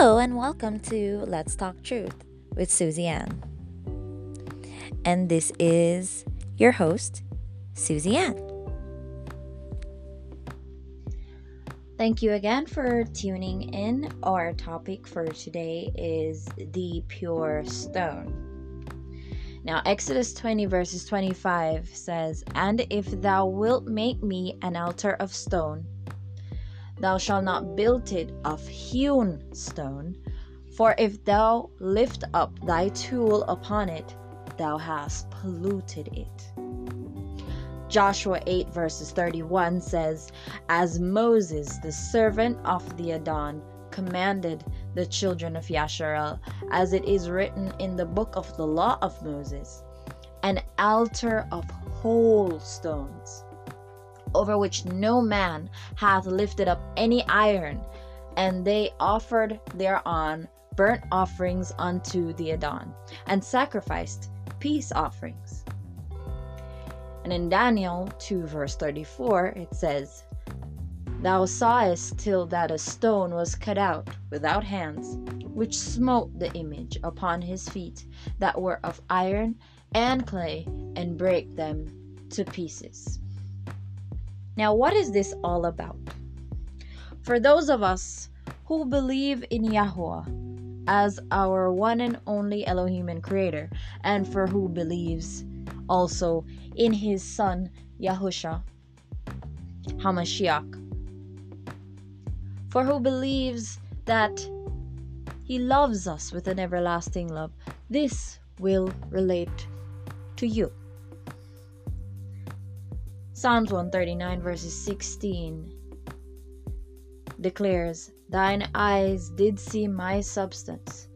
Hello and welcome to Let's Talk Truth with Susie Ann. And this is your host, Susie Ann. Thank you again for tuning in. Our topic for today is the pure stone. Now, Exodus 20, verses 25 says, And if thou wilt make me an altar of stone, Thou shalt not build it of hewn stone, for if thou lift up thy tool upon it, thou hast polluted it. Joshua 8 verses 31 says, As Moses, the servant of the Adon, commanded the children of Yasharel, as it is written in the book of the law of Moses, an altar of whole stones over which no man hath lifted up any iron. And they offered thereon burnt offerings unto the Adon, and sacrificed peace offerings. And in Daniel 2, verse 34, it says, Thou sawest till that a stone was cut out without hands, which smote the image upon his feet that were of iron and clay, and brake them to pieces. Now, what is this all about? For those of us who believe in Yahweh as our one and only Elohim and Creator, and for who believes also in His Son Yahusha Hamashiach, for who believes that He loves us with an everlasting love, this will relate to you. Psalms 139, verses 16 declares, Thine eyes did see my substance,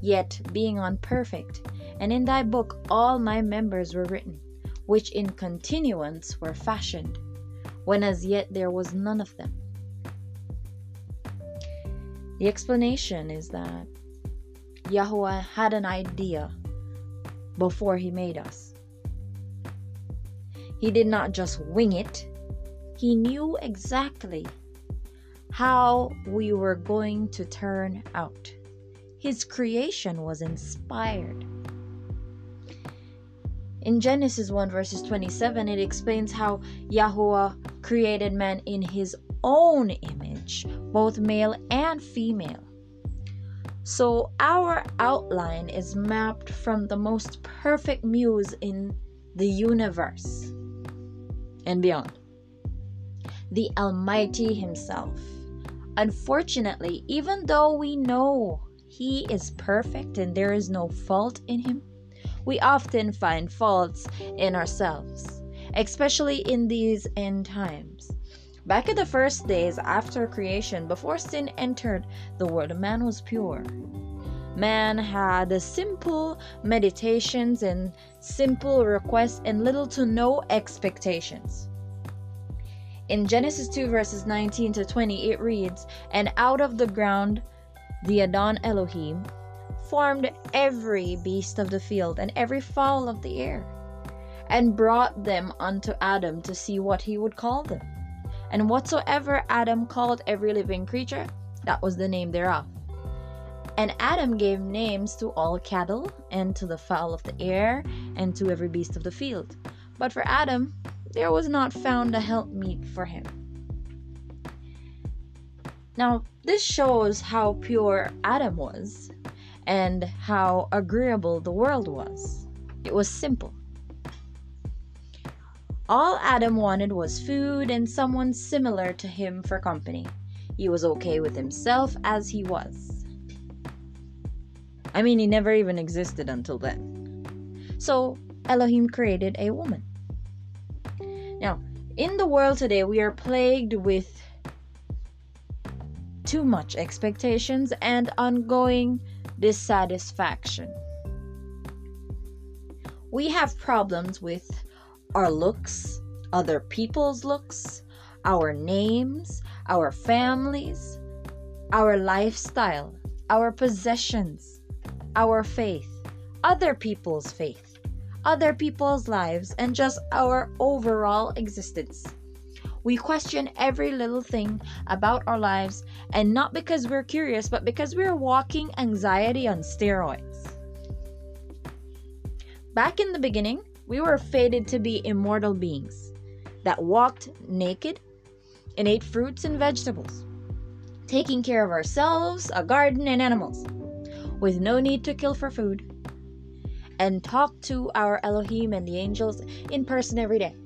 yet being unperfect, and in thy book all my members were written, which in continuance were fashioned, when as yet there was none of them. The explanation is that Yahweh had an idea before he made us. He did not just wing it, he knew exactly how we were going to turn out. His creation was inspired. In Genesis 1 verses 27, it explains how Yahweh created man in his own image, both male and female. So our outline is mapped from the most perfect muse in the universe and beyond. The Almighty Himself. Unfortunately, even though we know He is perfect and there is no fault in Him, we often find faults in ourselves, especially in these end times. Back in the first days after creation, before sin entered the world, man was pure. Man had simple meditations and simple requests and little to no expectations. In Genesis 2, verses 19 to 20, it reads, And out of the ground the Adon Elohim formed every beast of the field and every fowl of the air, and brought them unto Adam to see what he would call them. And whatsoever Adam called every living creature, that was the name thereof. And Adam gave names to all cattle, and to the fowl of the air, and to every beast of the field. But for Adam there was not found a helpmeet for him. Now, this shows how pure Adam was, and how agreeable the world was. It was simple. All Adam wanted was food and someone similar to him for company. He was okay with himself as he was. I mean, he never even existed until then. So Elohim created a woman. Now, in the world today, we are plagued with too much expectations and ongoing dissatisfaction. We have problems with our looks, other people's looks, our names, our families, our lifestyle, our possessions, our faith, other people's faith, other people's lives, and just our overall existence. We question every little thing about our lives, and not because we're curious, but because we're walking anxiety on steroids. Back in the beginning, we were fated to be immortal beings that walked naked and ate fruits and vegetables, taking care of ourselves, a garden, and animals, with no need to kill for food, and talk to our Elohim and the angels in person every day.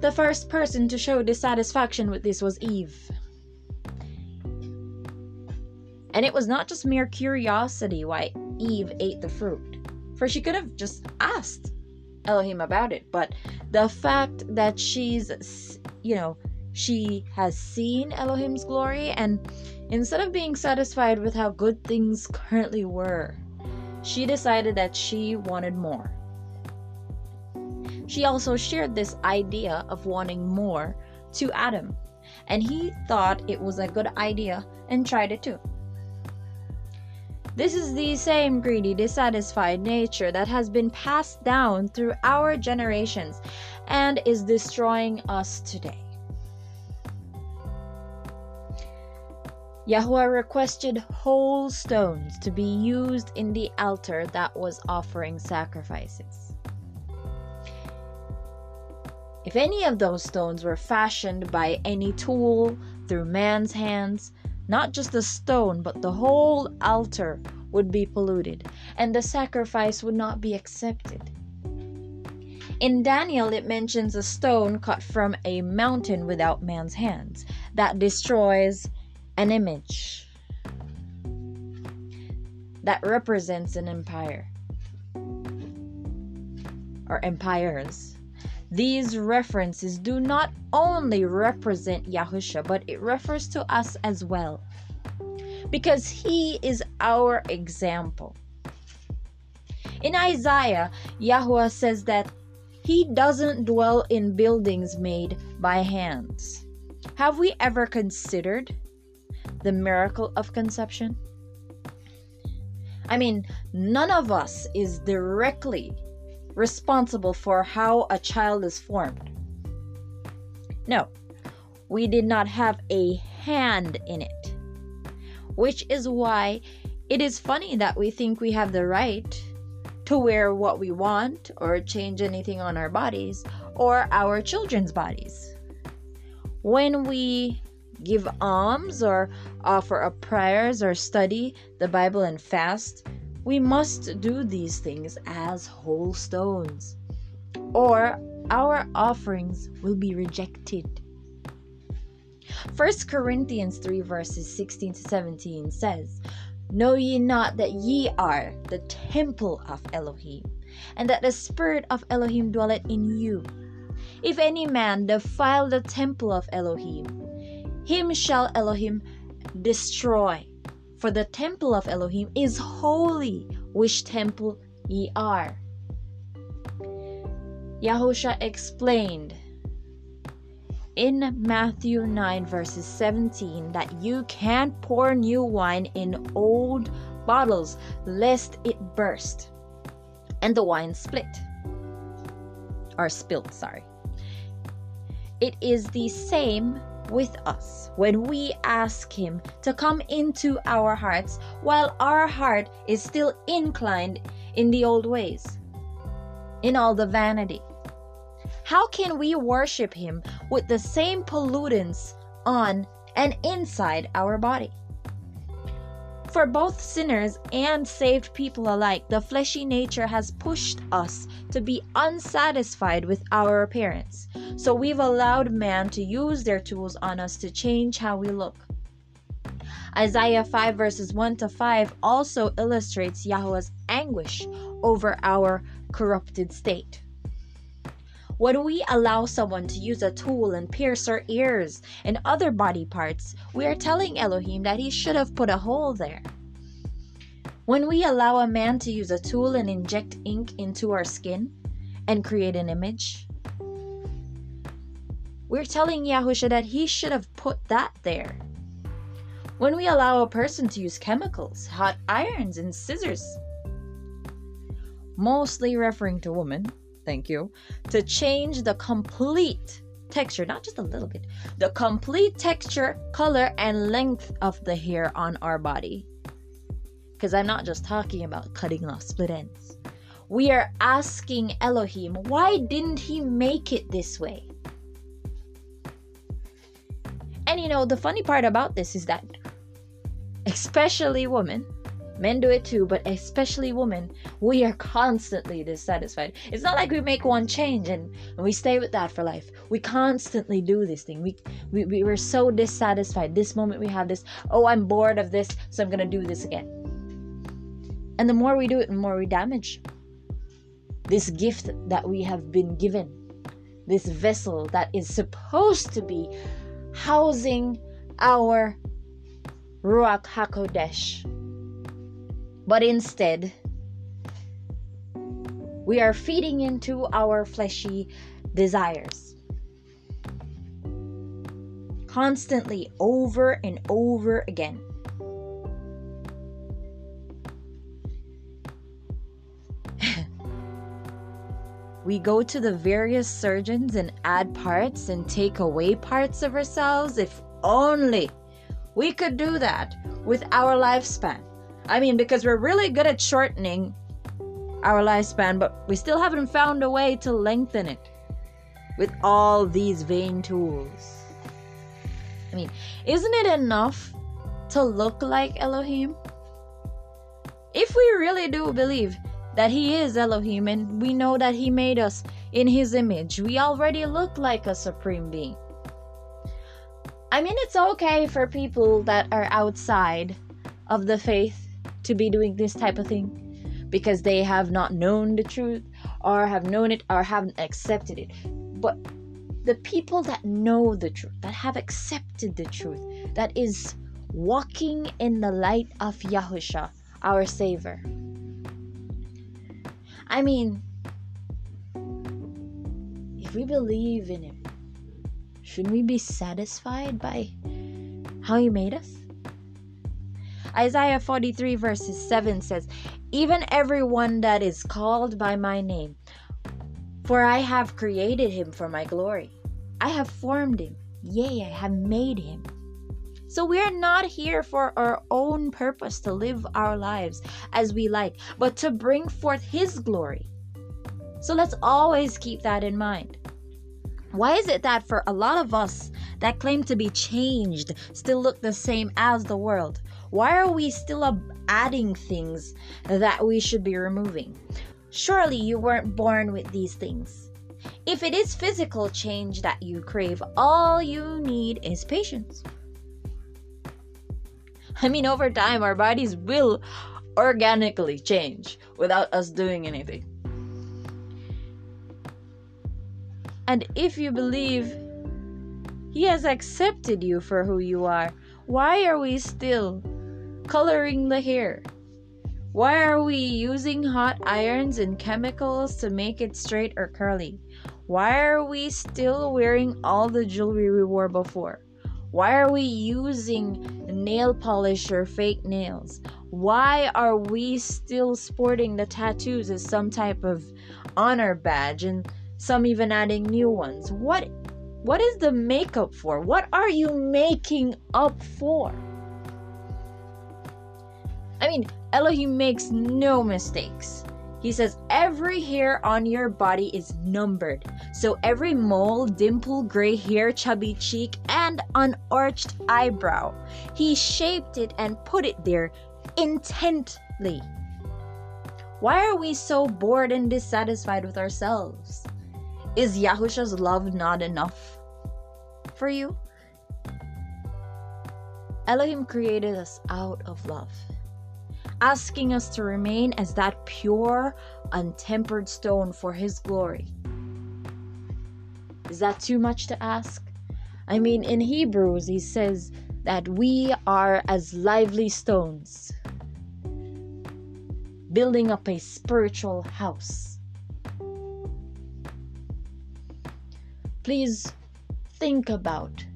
The first person to show dissatisfaction with this was Eve. And it was not just mere curiosity why Eve ate the fruit, for she could have just asked Elohim about it. But the fact that she's, you know, she has seen Elohim's glory, and instead of being satisfied with how good things currently were, she decided that she wanted more. She also shared this idea of wanting more to Adam, and he thought it was a good idea and tried it too. This is the same greedy, dissatisfied nature that has been passed down through our generations and is destroying us today. Yahweh requested whole stones to be used in the altar that was offering sacrifices. If any of those stones were fashioned by any tool through man's hands, not just the stone, but the whole altar would be polluted, and the sacrifice would not be accepted. In Daniel, it mentions a stone cut from a mountain without man's hands that destroys an image that represents an empire or empires. These references do not only represent Yahusha, but it refers to us as well. Because he is our example. In Isaiah, Yahweh says that he doesn't dwell in buildings made by hands. Have we ever considered the miracle of conception? I mean, none of us is directly responsible for how a child is formed. No, we did not have a hand in it. Which is why it is funny that we think we have the right to wear what we want or change anything on our bodies or our children's bodies. When we give alms or offer up prayers or study the Bible and fast, we must do these things as whole stones, or our offerings will be rejected. 1 Corinthians 3 verses 16 to 17 says, Know ye not that ye are the temple of Elohim, and that the Spirit of Elohim dwelleth in you? If any man defile the temple of Elohim, him shall Elohim destroy. For the temple of Elohim is holy, which temple ye are. Yahusha explained in Matthew 9, verses 17, that you can't pour new wine in old bottles lest it burst and the wine split or spilt, sorry. It is the same with us when we ask Him to come into our hearts while our heart is still inclined in the old ways, in all the vanity. How can we worship Him with the same pollutants on and inside our body? For both sinners and saved people alike, the fleshy nature has pushed us to be unsatisfied with our appearance. So we've allowed man to use their tools on us to change how we look. Isaiah 5 verses 1 to 5 also illustrates Yahweh's anguish over our corrupted state. When we allow someone to use a tool and pierce our ears and other body parts, we are telling Elohim that he should have put a hole there. When we allow a man to use a tool and inject ink into our skin and create an image, we're telling Yahusha that he should have put that there. When we allow a person to use chemicals, hot irons, and scissors, mostly referring to women, thank you, to change the complete texture, not just a little bit, the complete texture, color, and length of the hair on our body. Because I'm not just talking about cutting off split ends. We are asking Elohim, why didn't he make it this way? And you know, the funny part about this is that, especially women, men do it too, but especially women, we are constantly dissatisfied. It's not like we make one change and, and we stay with that for life. We constantly do this thing. We, we, we were so dissatisfied. This moment we have this, oh, I'm bored of this, so I'm going to do this again. And the more we do it, the more we damage this gift that we have been given, this vessel that is supposed to be housing our Ruach HaKodesh. But instead, we are feeding into our fleshy desires. Constantly, over and over again. we go to the various surgeons and add parts and take away parts of ourselves if only we could do that with our lifespan. I mean, because we're really good at shortening our lifespan, but we still haven't found a way to lengthen it with all these vain tools. I mean, isn't it enough to look like Elohim? If we really do believe that He is Elohim and we know that He made us in His image. We already look like a supreme being. I mean, it's okay for people that are outside of the faith to be doing this type of thing because they have not known the truth or have known it or haven't accepted it. But the people that know the truth, that have accepted the truth, that is walking in the light of Yahusha, our Savior, I mean, if we believe in Him, shouldn't we be satisfied by how He made us? Isaiah 43, verses 7 says, Even everyone that is called by my name, for I have created him for my glory. I have formed him, yea, I have made him. So we are not here for our own purpose to live our lives as we like, but to bring forth His glory. So let's always keep that in mind. Why is it that for a lot of us that claim to be changed still look the same as the world? Why are we still adding things that we should be removing? Surely you weren't born with these things. If it is physical change that you crave, all you need is patience. I mean, over time, our bodies will organically change without us doing anything. And if you believe He has accepted you for who you are, why are we still coloring the hair? Why are we using hot irons and chemicals to make it straight or curly? Why are we still wearing all the jewelry we wore before? Why are we using nail polish or fake nails? Why are we still sporting the tattoos as some type of honor badge and some even adding new ones? What what is the makeup for? What are you making up for? I mean, Elohim makes no mistakes. He says, Every hair on your body is numbered. So every mole, dimple, gray hair, chubby cheek, and unarched eyebrow, he shaped it and put it there intently. Why are we so bored and dissatisfied with ourselves? Is Yahusha's love not enough for you? Elohim created us out of love asking us to remain as that pure, untempered stone for His glory. Is that too much to ask? I mean, in Hebrews, he says that we are as lively stones, building up a spiritual house. Please think about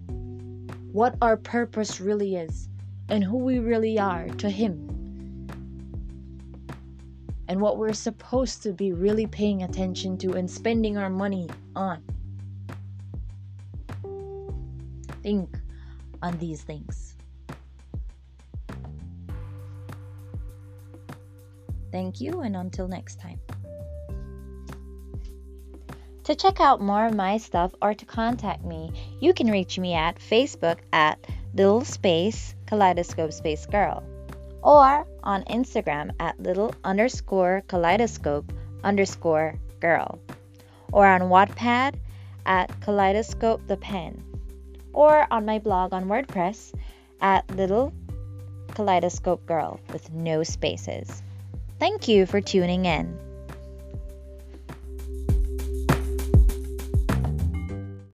what our purpose really is and who we really are to Him. and what we're supposed to be really paying attention to and spending our money on. Think on these things. Thank you, and until next time. To check out more of my stuff or to contact me, you can reach me at Facebook at little space kaleidoscope space girl or on Instagram at little underscore kaleidoscope underscore girl or on Wattpad at kaleidoscope the pen or on my blog on WordPress at little kaleidoscope girl with no spaces. Thank you for tuning in.